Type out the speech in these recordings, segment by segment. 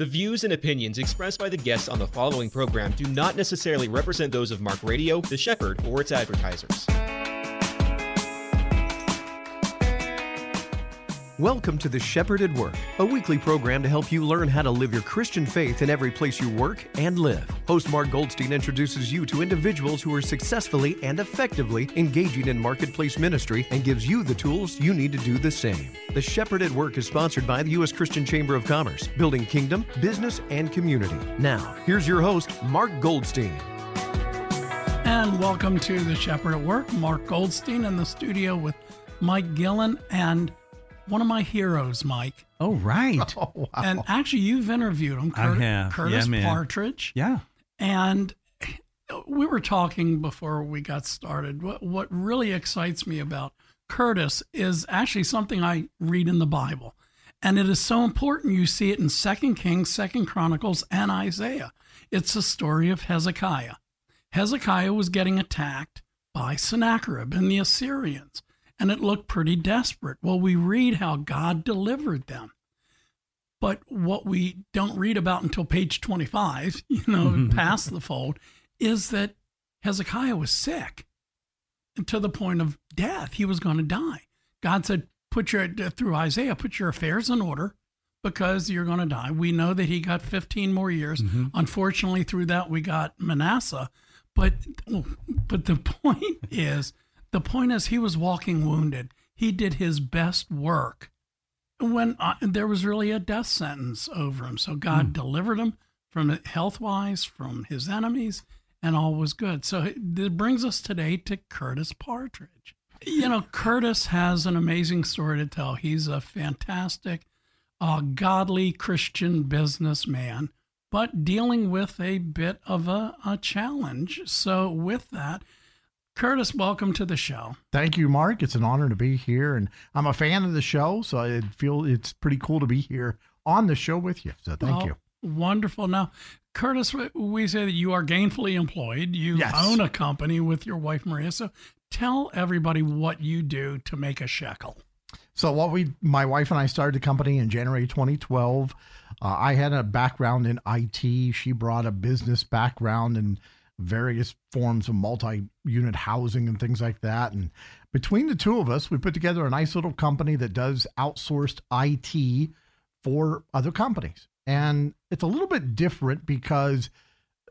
The views and opinions expressed by the guests on the following program do not necessarily represent those of Mark Radio, The Shepherd, or its advertisers. Welcome to The Shepherd at Work, a weekly program to help you learn how to live your Christian faith in every place you work and live. Host Mark Goldstein introduces you to individuals who are successfully and effectively engaging in marketplace ministry and gives you the tools you need to do the same. The Shepherd at Work is sponsored by the U.S. Christian Chamber of Commerce, building kingdom, business, and community. Now, here's your host, Mark Goldstein. And welcome to The Shepherd at Work. Mark Goldstein in the studio with Mike Gillen and one of my heroes, Mike. Oh, right. Oh, wow. And actually, you've interviewed him, I Curtis, have. Curtis Yeah, man. Partridge. Yeah. And we were talking before we got started. What, what really excites me about Curtis is actually something I read in the Bible. And it is so important. You see it in Second Kings, Second Chronicles, and Isaiah. It's the story of Hezekiah. Hezekiah was getting attacked by Sennacherib and the Assyrians, and it looked pretty desperate. Well, we read how God delivered them. But what we don't read about until page 25, you know, mm-hmm. past the fold, is that Hezekiah was sick to the point of death. He was going to die. God said, put your, through Isaiah, put your affairs in order because you're going to die. We know that he got 15 more years. Mm-hmm. Unfortunately, through that, we got Manasseh. But, oh, but the point is, the point is, he was walking wounded. He did his best work when uh, there was really a death sentence over him. So God delivered him from health wise, from his enemies, and all was good. So it brings us today to Curtis Partridge. You know, Curtis has an amazing story to tell. He's a fantastic, uh, godly Christian businessman, but dealing with a bit of a, a challenge. So, with that, Curtis, welcome to the show. Thank you, Mark. It's an honor to be here, and I'm a fan of the show, so I feel it's pretty cool to be here on the show with you. So thank Well, you. Wonderful. Now, Curtis, we- say that you are gainfully employed. You Yes. own a company with your wife, Maria. So tell everybody what you do to make a shekel. So what we, my wife and I started the company in January 2012. Uh, I had a background in IT. She brought a business background in various forms of multi-unit housing and things like that. And between the two of us, we put together a nice little company that does outsourced IT for other companies. And it's a little bit different because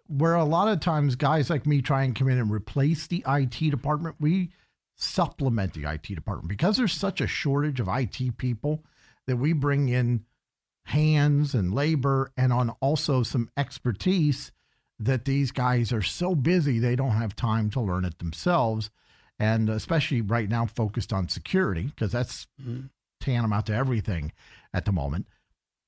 where a lot of times guys like me try and come in and replace the IT department, we supplement the IT department because there's such a shortage of IT people that we bring in hands and labor and on also some expertise that these guys are so busy they don't have time to learn it themselves and especially right now focused on security because that's mm-hmm. tantamount to everything at the moment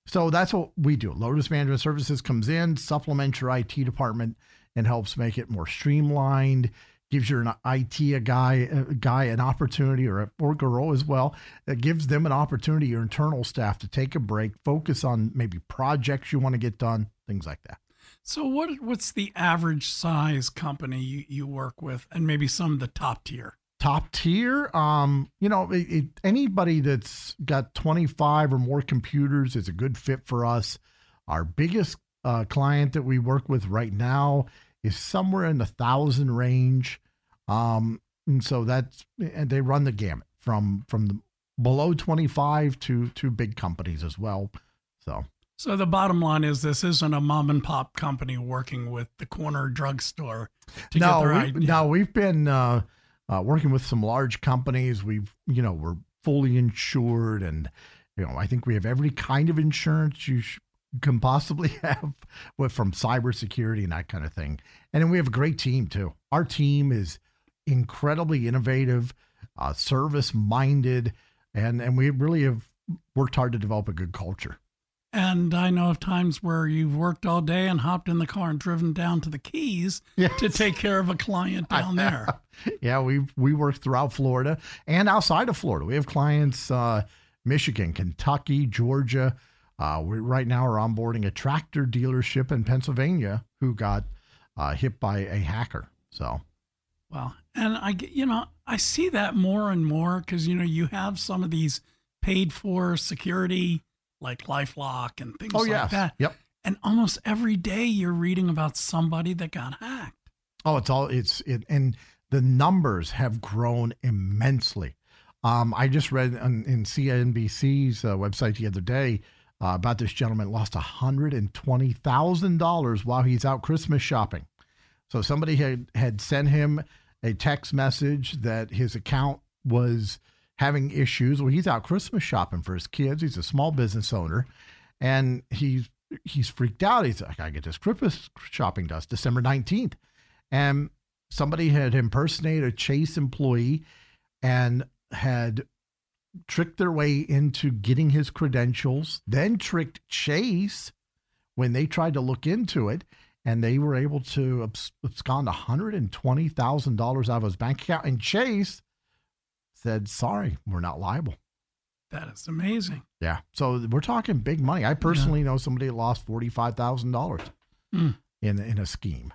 so that's what we do. Lotus Management Services comes in, supplements your IT department, and helps make it more streamlined. Gives your uh, an IT a guy a guy an opportunity or a, or girl as well. It gives them an opportunity, your internal staff, to take a break, focus on maybe projects you want to get done, things like that. So what what's the average size company you, you work with and maybe some of the top tier? top tier? Um you know it, it, anybody that's got 25 or more computers is a good fit for us. Our biggest uh, client that we work with right now is somewhere in the thousand range. Um and so that's and they run the gamut from from the below 25 to to big companies as well. So So the bottom line is this isn't a mom and pop company working with the corner drugstore to no, get their We, no, we've been uh, uh, working with some large companies. We've, you know, we're fully insured, and you know, I think we have every kind of insurance you sh- can possibly have, with from cybersecurity and that kind of thing. And then we have a great team too. Our team is incredibly innovative, uh, service minded, and and we really have worked hard to develop a good culture. And I know of times where you've worked all day and hopped in the car and driven down to the Keys Yes. to take care of a client down there. yeah, we we work throughout Florida and outside of Florida. We have clients uh, Michigan, Kentucky, Georgia. Uh, we right now are onboarding a tractor dealership in Pennsylvania who got uh, hit by a hacker. So well, And I, you know, I see that more and more because, you know, you have some of these paid for security like LifeLock and things oh like yes, that. yep. And almost every day you're reading about somebody that got hacked. Oh, it's all it's it, and the numbers have grown immensely. Um, I just read on, in CNBC's uh, website the other day uh, about this gentleman lost hundred and twenty thousand dollars while he's out Christmas shopping. So somebody had had sent him a text message that his account was having issues. Well, he's out Christmas shopping for his kids. He's a small business owner, and he's he's freaked out. He's like, I get this Christmas shopping done. December nineteenth, and somebody had impersonated a Chase employee and had tricked their way into getting his credentials, then tricked Chase when they tried to look into it, and they were able to abscond $120,000 out of his bank account. And Chase said, sorry, we're not liable. That is amazing. Yeah. So we're talking big money. I personally yeah. know somebody that lost $45,000 mm. in, in a scheme.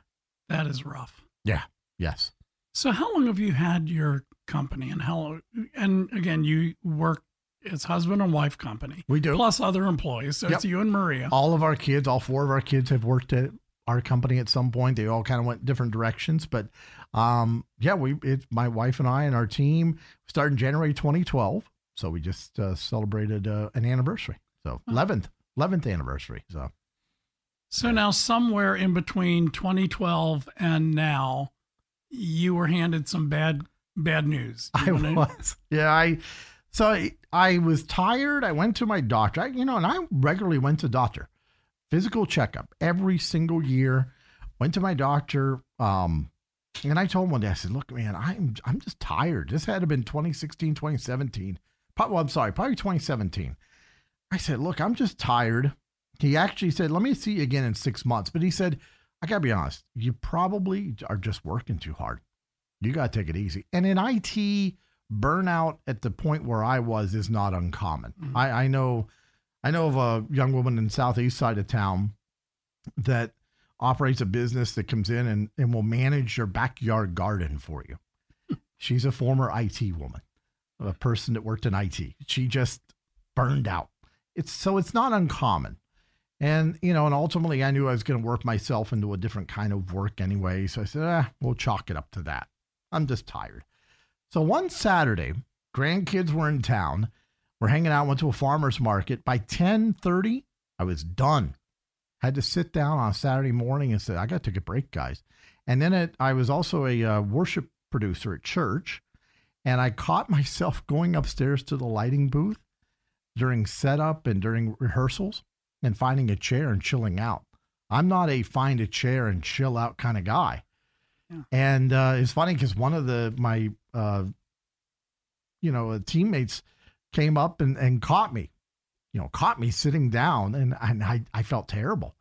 That is rough. Yeah. Yes. So how long have you had your company and how and again you work it's husband and wife company. We do. Plus other employees. So yep. it's you and Maria. All of our kids, all four of our kids have worked at our company at some point. They all kind of went different directions, but um, yeah, we it's my wife and I and our team started in January 2012. So we just uh, celebrated uh, an anniversary. So 11th 11th anniversary. So So now somewhere in between 2012 and now you were handed some bad bad news. I was. Yeah, I so I, I was tired. I went to my doctor. I, you know, and I regularly went to doctor. Physical checkup every single year. Went to my doctor. Um, and I told him one day, I said, look, man, I'm I'm just tired. This had to have been 2016, 2017. Probably, well, I'm sorry, probably 2017. I said, look, I'm just tired. He actually said, let me see you again in six months. But he said, I gotta be honest, you probably are just working too hard. You gotta take it easy. And in IT, burnout at the point where I was is not uncommon. Mm-hmm. I, I know I know of a young woman in southeast side of town that operates a business that comes in and, and will manage your backyard garden for you. She's a former IT woman, a person that worked in IT. She just burned out. It's so it's not uncommon. And, you know, and ultimately I knew I was going to work myself into a different kind of work anyway. So I said, ah, we'll chalk it up to that. I'm just tired. So one Saturday, grandkids were in town. We're hanging out, went to a farmer's market. By 1030, I was done. Had to sit down on a Saturday morning and say, I got to take a break, guys. And then it, I was also a uh, worship producer at church. And I caught myself going upstairs to the lighting booth during setup and during rehearsals and finding a chair and chilling out. I'm not a find a chair and chill out kind of guy. Yeah. And uh, it's funny because one of the my uh, you know uh, teammates came up and, and caught me, you know, caught me sitting down, and and I I felt terrible,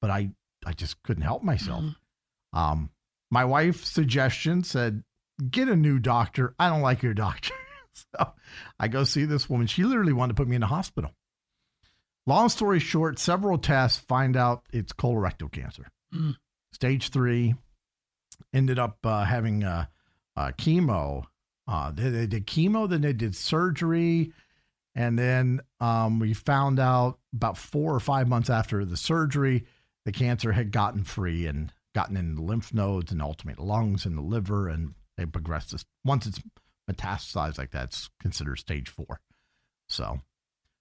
but I I just couldn't help myself. Mm-hmm. Um, my wife's suggestion said, "Get a new doctor. I don't like your doctor." so I go see this woman. She literally wanted to put me in the hospital. Long story short, several tests find out it's colorectal cancer. Mm. Stage three. Ended up uh, having uh, uh, chemo. Uh, they, they, did chemo, then they did surgery. And then um, we found out about four or five months after the surgery, the cancer had gotten free and gotten in the lymph nodes and ultimately lungs and the liver. And they progressed. This, once it's metastasized like that, it's considered stage four. So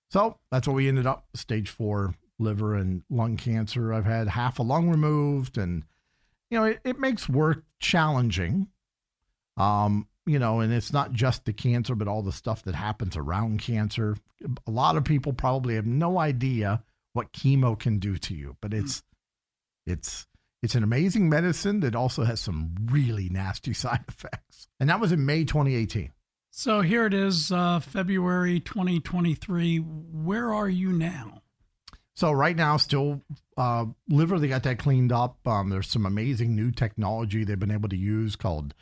so that's what we ended up stage four liver and lung cancer. I've had half a lung removed, and you know it, it makes work challenging. Um, you know, and it's not just the cancer, but all the stuff that happens around cancer. A lot of people probably have no idea what chemo can do to you, but it's it's it's an amazing medicine that also has some really nasty side effects. And that was in May 2018. So here it is, uh, February 2023. Where are you now? So right now, still uh, liver. They got that cleaned up. Um, there's some amazing new technology they've been able to use called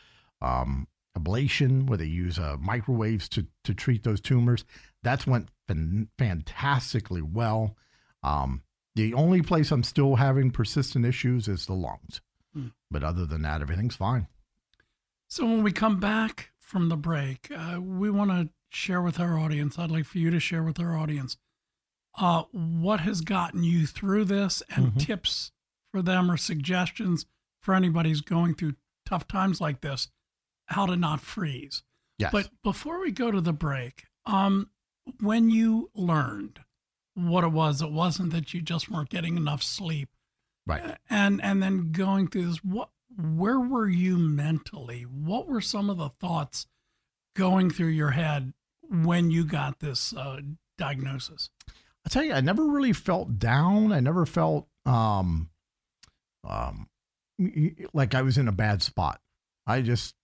um, ablation, where they use uh, microwaves to to treat those tumors. That's went fan- fantastically well. Um, the only place I'm still having persistent issues is the lungs, mm. but other than that, everything's fine. So when we come back from the break, uh, we want to share with our audience. I'd like for you to share with our audience uh, what has gotten you through this and Mhm. tips for them or suggestions for anybody who's going through tough times like this, how to not freeze. Yes. But before we go to the break, um, when you learned what it was, it wasn't that you just weren't getting enough sleep, right. and and then going through this. What, where were you mentally? What were some of the thoughts going through your head when you got this uh, diagnosis? I tell you, I never really felt down. I never felt um, um, like I was in a bad spot. I just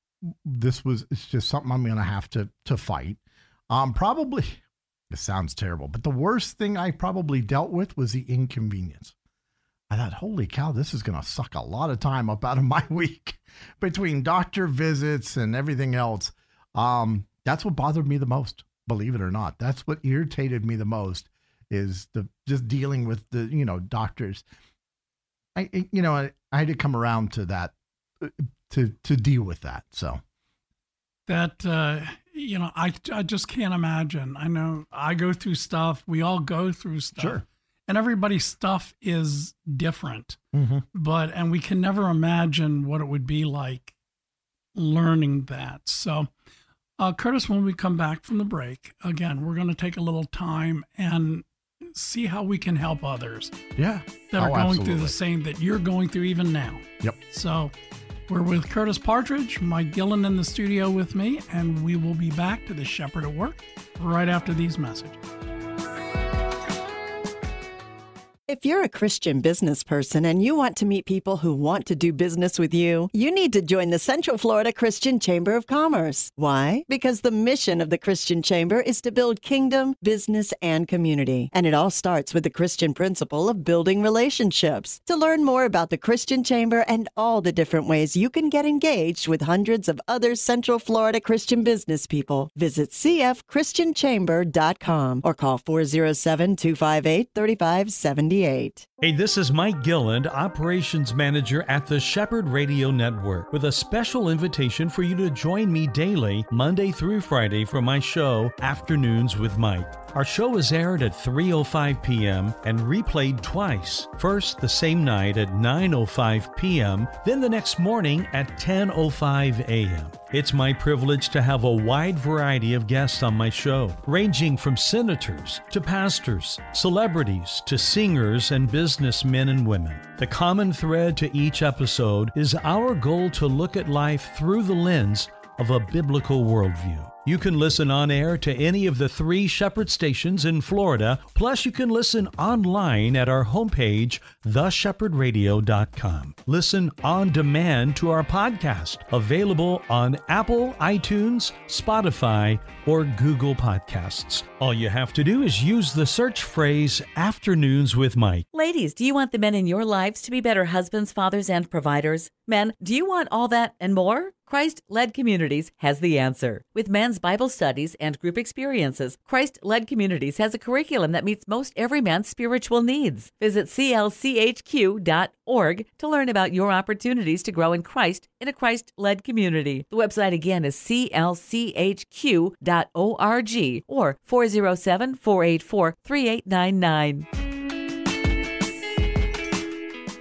this was it's just something I'm gonna have to to fight. Um, probably this sounds terrible, but the worst thing I probably dealt with was the inconvenience. I thought, holy cow, this is gonna suck a lot of time up out of my week between doctor visits and everything else. Um, that's what bothered me the most, believe it or not. That's what irritated me the most is the just dealing with the you know doctors. I you know I, I had to come around to that uh, to to deal with that. So that uh, you know I, I just can't imagine i know i go through stuff we all go through stuff Sure. and everybody's stuff is different mm-hmm. but and we can never imagine what it would be like learning that so uh, curtis when we come back from the break again we're going to take a little time and see how we can help others yeah, that are Oh, going through the same that you're going through even now Yep. so we're with Curtis Partridge, Mike Gillen in the studio with me, and we will be back to the Shepherd at Work right after these messages. If you're a Christian business person and you want to meet people who want to do business with you, you need to join the Central Florida Christian Chamber of Commerce. Why? Because the mission of the Christian Chamber is to build kingdom, business, and community. And it all starts with the Christian principle of building relationships. To learn more about the Christian Chamber and all the different ways you can get engaged with hundreds of other Central Florida Christian business people, visit cfchristianchamber.com or call 407 258 3578. Hey, this is Mike Gilland, Operations Manager at the Shepherd Radio Network, with a special invitation for you to join me daily, Monday through Friday, for my show, Afternoons with Mike. Our show is aired at 3:05 p.m. and replayed twice. First the same night at 9:05 p.m., then the next morning at 10:05 a.m. It's my privilege to have a wide variety of guests on my show, ranging from senators to pastors, celebrities to singers and businessmen and women. The common thread to each episode is our goal to look at life through the lens of a biblical worldview. You can listen on air to any of the three Shepherd stations in Florida, plus, you can listen online at our homepage, theshepherdradio.com. Listen on demand to our podcast, available on Apple, iTunes, Spotify, or Google Podcasts. All you have to do is use the search phrase Afternoons with Mike. Ladies, do you want the men in your lives to be better husbands, fathers, and providers? Men, do you want all that and more? Christ Led Communities has the answer. With men's Bible studies and group experiences, Christ Led Communities has a curriculum that meets most every man's spiritual needs. Visit clchq.org to learn about your opportunities to grow in Christ in a Christ led community. The website again is clchq.org or 407 484 3899.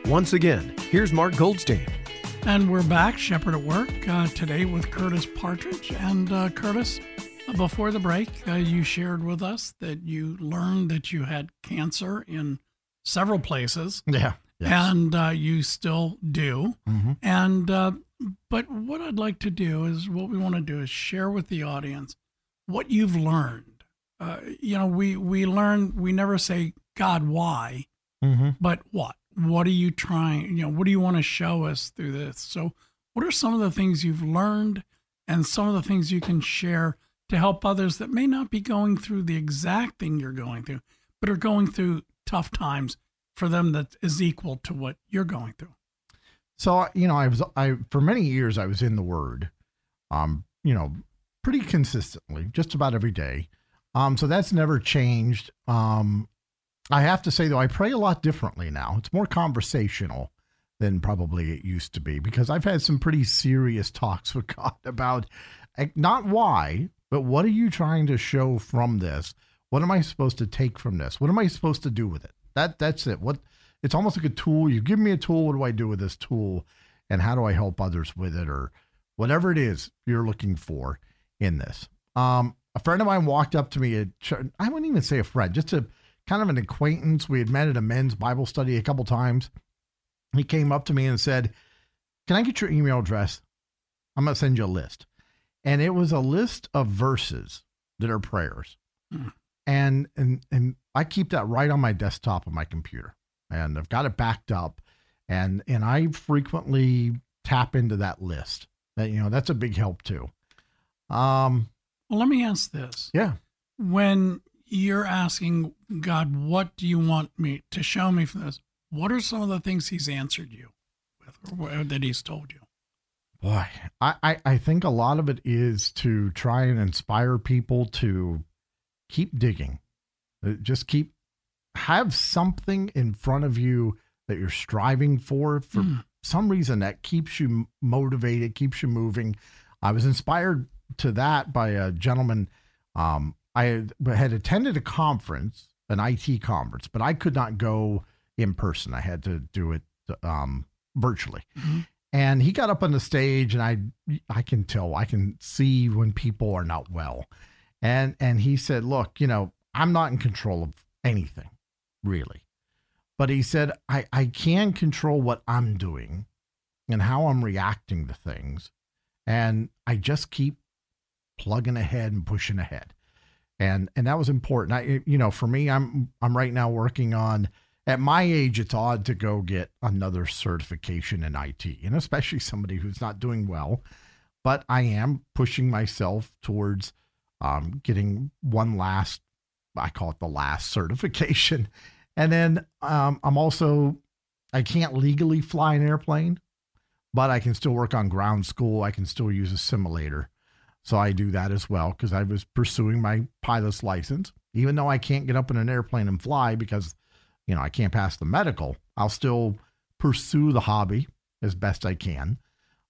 Once again, here's Mark Goldstein. And we're back, Shepherd at Work, uh, today with Curtis Partridge. And uh, Curtis, before the break, uh, you shared with us that you learned that you had cancer in several places, yeah, yes. and uh, you still do. Mhm. And uh, but what I'd like to do is what we want to do is share with the audience what you've learned. Uh, you know, we we learn. We never say God why, Mhm. but what? What are you trying? You know, what do you want to show us through this? So, what are some of the things you've learned, and some of the things you can share to help others that may not be going through the exact thing you're going through, but are going through tough times for them that is equal to what you're going through. So you know, I was I for many years I was in the Word, um, you know, pretty consistently, just about every day. Um, so that's never changed. Um, I have to say though, I pray a lot differently now. It's more conversational than probably it used to be because I've had some pretty serious talks with God about eh, not why, but what are you trying to show from this? What am I supposed to take from this? What am I supposed to do with it? That that's it. What it's almost like a tool. You give me a tool. What do I do with this tool? And how do I help others with it or whatever it is you're looking for in this? Um, a friend of mine walked up to me at I wouldn't even say a friend, just a kind of an acquaintance. We had met at a men's Bible study a couple times. He came up to me and said, Can I get your email address? I'm going to send you a list. And it was a list of verses that are prayers. Hmm. And, and, and I keep that right on my desktop of my computer and I've got it backed up. And, and I frequently tap into that list that, you know, that's a big help too. Um, well, let me ask this. Yeah. When you're asking God, what do you want me to show me from this? What are some of the things He's answered you with, or that He's told you? Boy, I, I, I think a lot of it is to try and inspire people to keep digging, uh, just keep have something in front of you that you're striving for for mm. some reason that keeps you motivated, keeps you moving. I was inspired to that by a gentleman. Um, I had attended a conference, an IT conference, but I could not go in person. I had to do it um, virtually. Mm-hmm. And he got up on the stage, and I I can tell, I can see when people are not well. And and he said, "Look, you know, I'm not in control of anything, really." But he said, "I I can control what I'm doing and how I'm reacting to things, and I just keep plugging ahead and pushing ahead." And and that was important. I you know, for me, I'm I'm right now working on at my age, it's odd to go get another certification in IT, and especially somebody who's not doing well. But I am pushing myself towards um, getting one last, I call it the last certification. And then um, I'm also, I can't legally fly an airplane, but I can still work on ground school. I can still use a simulator. So I do that as well because I was pursuing my pilot's license, even though I can't get up in an airplane and fly because you know, I can't pass the medical, I'll still pursue the hobby as best I can.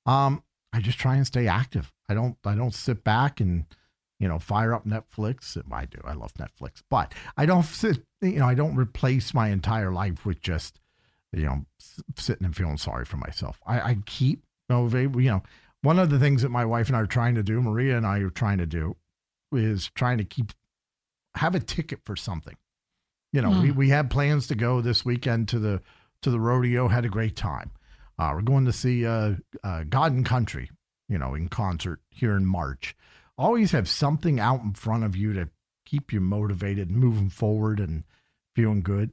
Um, I just try and stay active. I don't I don't sit back and you know fire up Netflix. I do. I love Netflix, but I don't sit. You know, I don't replace my entire life with just you know sitting and feeling sorry for myself. I, I keep motivated. You know, one of the things that my wife and I are trying to do, Maria and I are trying to do, is trying to keep have a ticket for something. You know, mm. we, hmm. we had plans to go this weekend to the to the rodeo. Had a great time. Uh, we're going to see uh, uh, God and Country, you know, in concert here in March. Always have something out in front of you to keep you motivated, moving forward, and feeling good.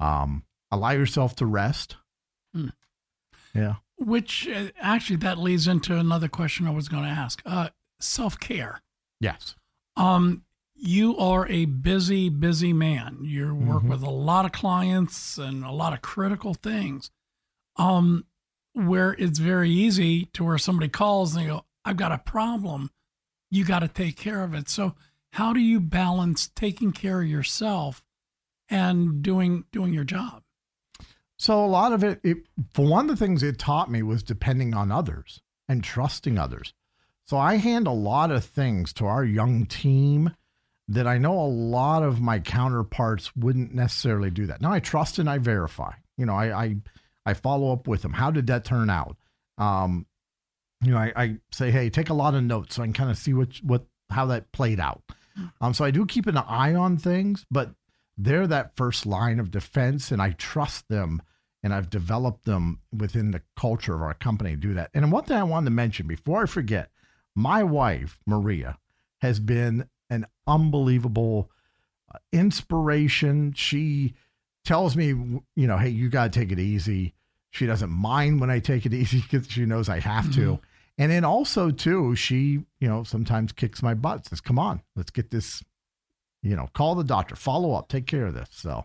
Um, allow yourself to rest. Mm. Yeah. Which uh, actually that leads into another question I was going to ask. Uh, Self care. Yes. Um, you are a busy, busy man. You work mm-hmm. with a lot of clients and a lot of critical things. Um, where it's very easy to where somebody calls and they go, I've got a problem. You got to take care of it. So how do you balance taking care of yourself and doing doing your job? So a lot of it, it for one of the things it taught me was depending on others and trusting others. So I hand a lot of things to our young team that I know a lot of my counterparts wouldn't necessarily do that. Now I trust and I verify. You know, I I, I follow up with them. How did that turn out? Um, you know, I, I say, hey, take a lot of notes so I can kind of see what what how that played out. Um, so I do keep an eye on things, but they're that first line of defense, and I trust them, and I've developed them within the culture of our company to do that. And one thing I wanted to mention before I forget, my wife Maria has been an unbelievable uh, inspiration. She tells me, you know, hey, you got to take it easy. She doesn't mind when I take it easy because she knows I have to. Mm-hmm. And then also, too, she, you know, sometimes kicks my butt, says, come on, let's get this, you know, call the doctor, follow up, take care of this. So,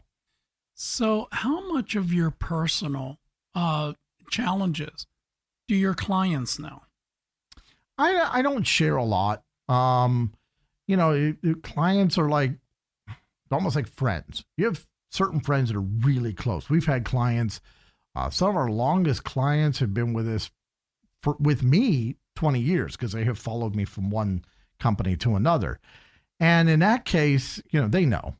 so how much of your personal uh, challenges do your clients know? I, I don't share a lot. Um, you know, clients are like almost like friends. You have certain friends that are really close. We've had clients, uh, some of our longest clients have been with us for, with me 20 years because they have followed me from one company to another. And in that case, you know, they know.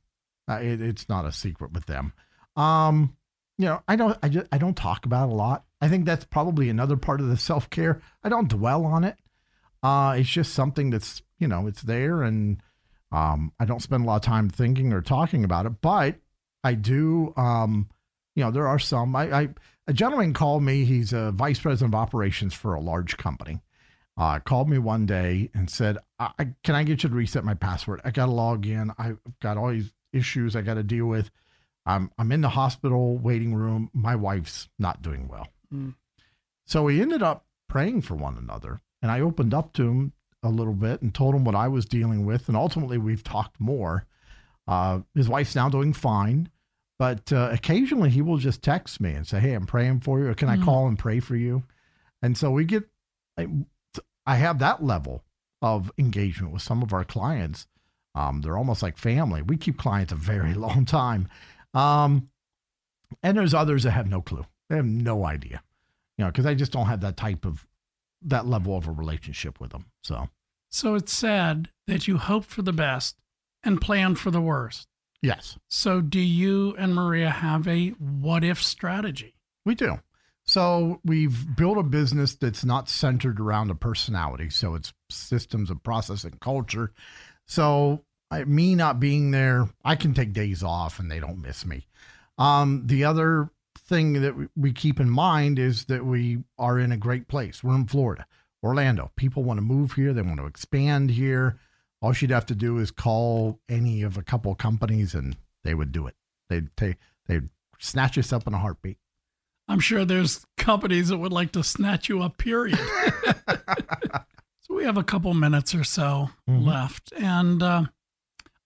Uh, it, it's not a secret with them. Um, you know, I don't, I just, I don't talk about it a lot. I think that's probably another part of the self care. I don't dwell on it. Uh, it's just something that's, you know, it's there, and um, I don't spend a lot of time thinking or talking about it. But I do, um, you know, there are some. I, I a gentleman called me. He's a vice president of operations for a large company. Uh, called me one day and said, I, "Can I get you to reset my password? I got to log in. I've got all these issues I got to deal with. I'm I'm in the hospital waiting room. My wife's not doing well." Mm. So we ended up praying for one another, and I opened up to him a little bit and told him what I was dealing with, and ultimately we've talked more. Uh, his wife's now doing fine. But uh, occasionally he will just text me and say, Hey, I'm praying for you. Or can mm. I call and pray for you? And so we get, I, I have that level of engagement with some of our clients. Um, they're almost like family. We keep clients a very long time. Um, and there's others that have no clue. They have no idea, you know, because I just don't have that type of that level of a relationship with them. So, so it's sad that you hope for the best and plan for the worst. Yes. So, do you and Maria have a what if strategy? We do. So, we've built a business that's not centered around a personality. So, it's systems of process and culture. So, I, me not being there, I can take days off and they don't miss me. Um, the other thing that we keep in mind is that we are in a great place. We're in Florida, Orlando. People want to move here, they want to expand here. All she'd have to do is call any of a couple companies and they would do it. They'd take, they'd snatch us up in a heartbeat. I'm sure there's companies that would like to snatch you up, period. we have a couple minutes or so mm-hmm. left. And uh,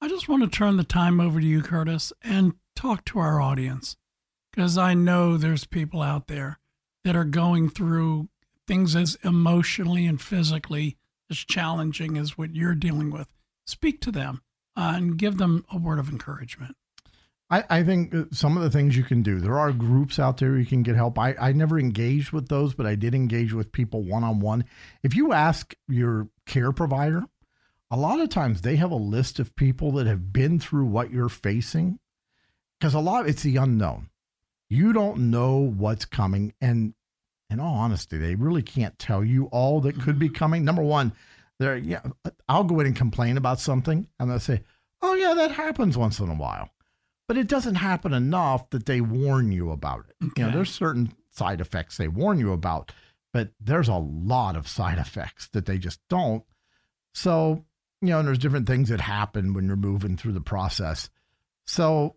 I just want to turn the time over to you, Curtis, and talk to our audience. Because I know there's people out there that are going through things as emotionally and physically as challenging as what you're dealing with, speak to them uh, and give them a word of encouragement. I, I think some of the things you can do, there are groups out there you can get help. I, I never engaged with those, but I did engage with people one on one. If you ask your care provider, a lot of times they have a list of people that have been through what you're facing because a lot it's the unknown. You don't know what's coming. And in all honesty, they really can't tell you all that could be mm-hmm. coming. Number one, there, yeah, I'll go in and complain about something, and they'll say, "Oh yeah, that happens once in a while," but it doesn't happen enough that they warn you about it. Okay. You know, there's certain side effects they warn you about, but there's a lot of side effects that they just don't. So, you know, and there's different things that happen when you're moving through the process. So,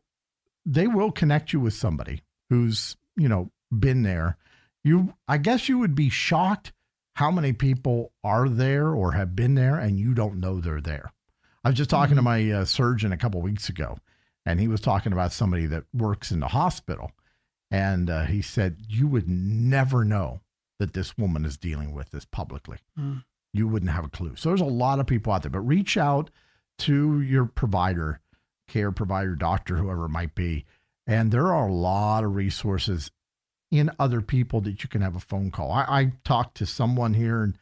they will connect you with somebody who's you know been there you I guess you would be shocked how many people are there or have been there and you don't know they're there. I was just talking mm-hmm. to my uh, surgeon a couple weeks ago, and he was talking about somebody that works in the hospital, and uh, he said you would never know that this woman is dealing with this publicly. Mm. You wouldn't have a clue. So there's a lot of people out there, but reach out to your provider, care provider, doctor, whoever it might be, and there are a lot of resources in other people that you can have a phone call. I, I talked to someone here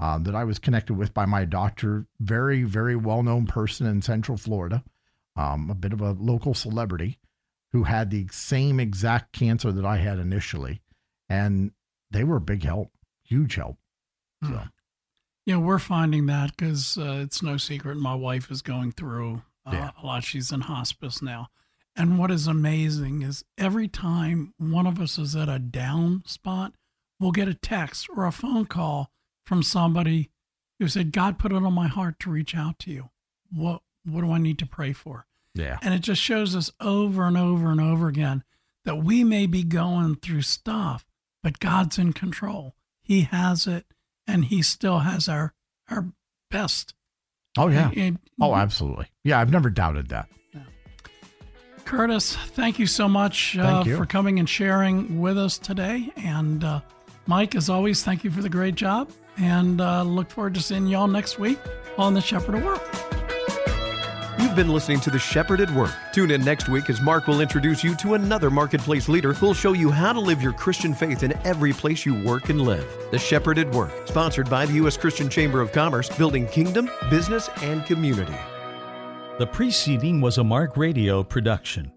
uh, that I was connected with by my doctor, very, very well known person in Central Florida, um, a bit of a local celebrity who had the same exact cancer that I had initially. And they were a big help, huge help. So. Hmm. Yeah, we're finding that because uh, it's no secret my wife is going through uh, yeah. a lot. She's in hospice now. And what is amazing is every time one of us is at a down spot, we'll get a text or a phone call from somebody who said, God put it on my heart to reach out to you. What what do I need to pray for? Yeah. And it just shows us over and over and over again that we may be going through stuff, but God's in control. He has it and he still has our our best. Oh yeah. And, and, oh, absolutely. Yeah, I've never doubted that. Curtis, thank you so much uh, you. for coming and sharing with us today. And uh, Mike, as always, thank you for the great job. And uh, look forward to seeing y'all next week on The Shepherd of Work. You've been listening to The Shepherd at Work. Tune in next week as Mark will introduce you to another marketplace leader who'll show you how to live your Christian faith in every place you work and live. The Shepherd at Work, sponsored by the U.S. Christian Chamber of Commerce, building kingdom, business, and community. The preceding was a Mark Radio production.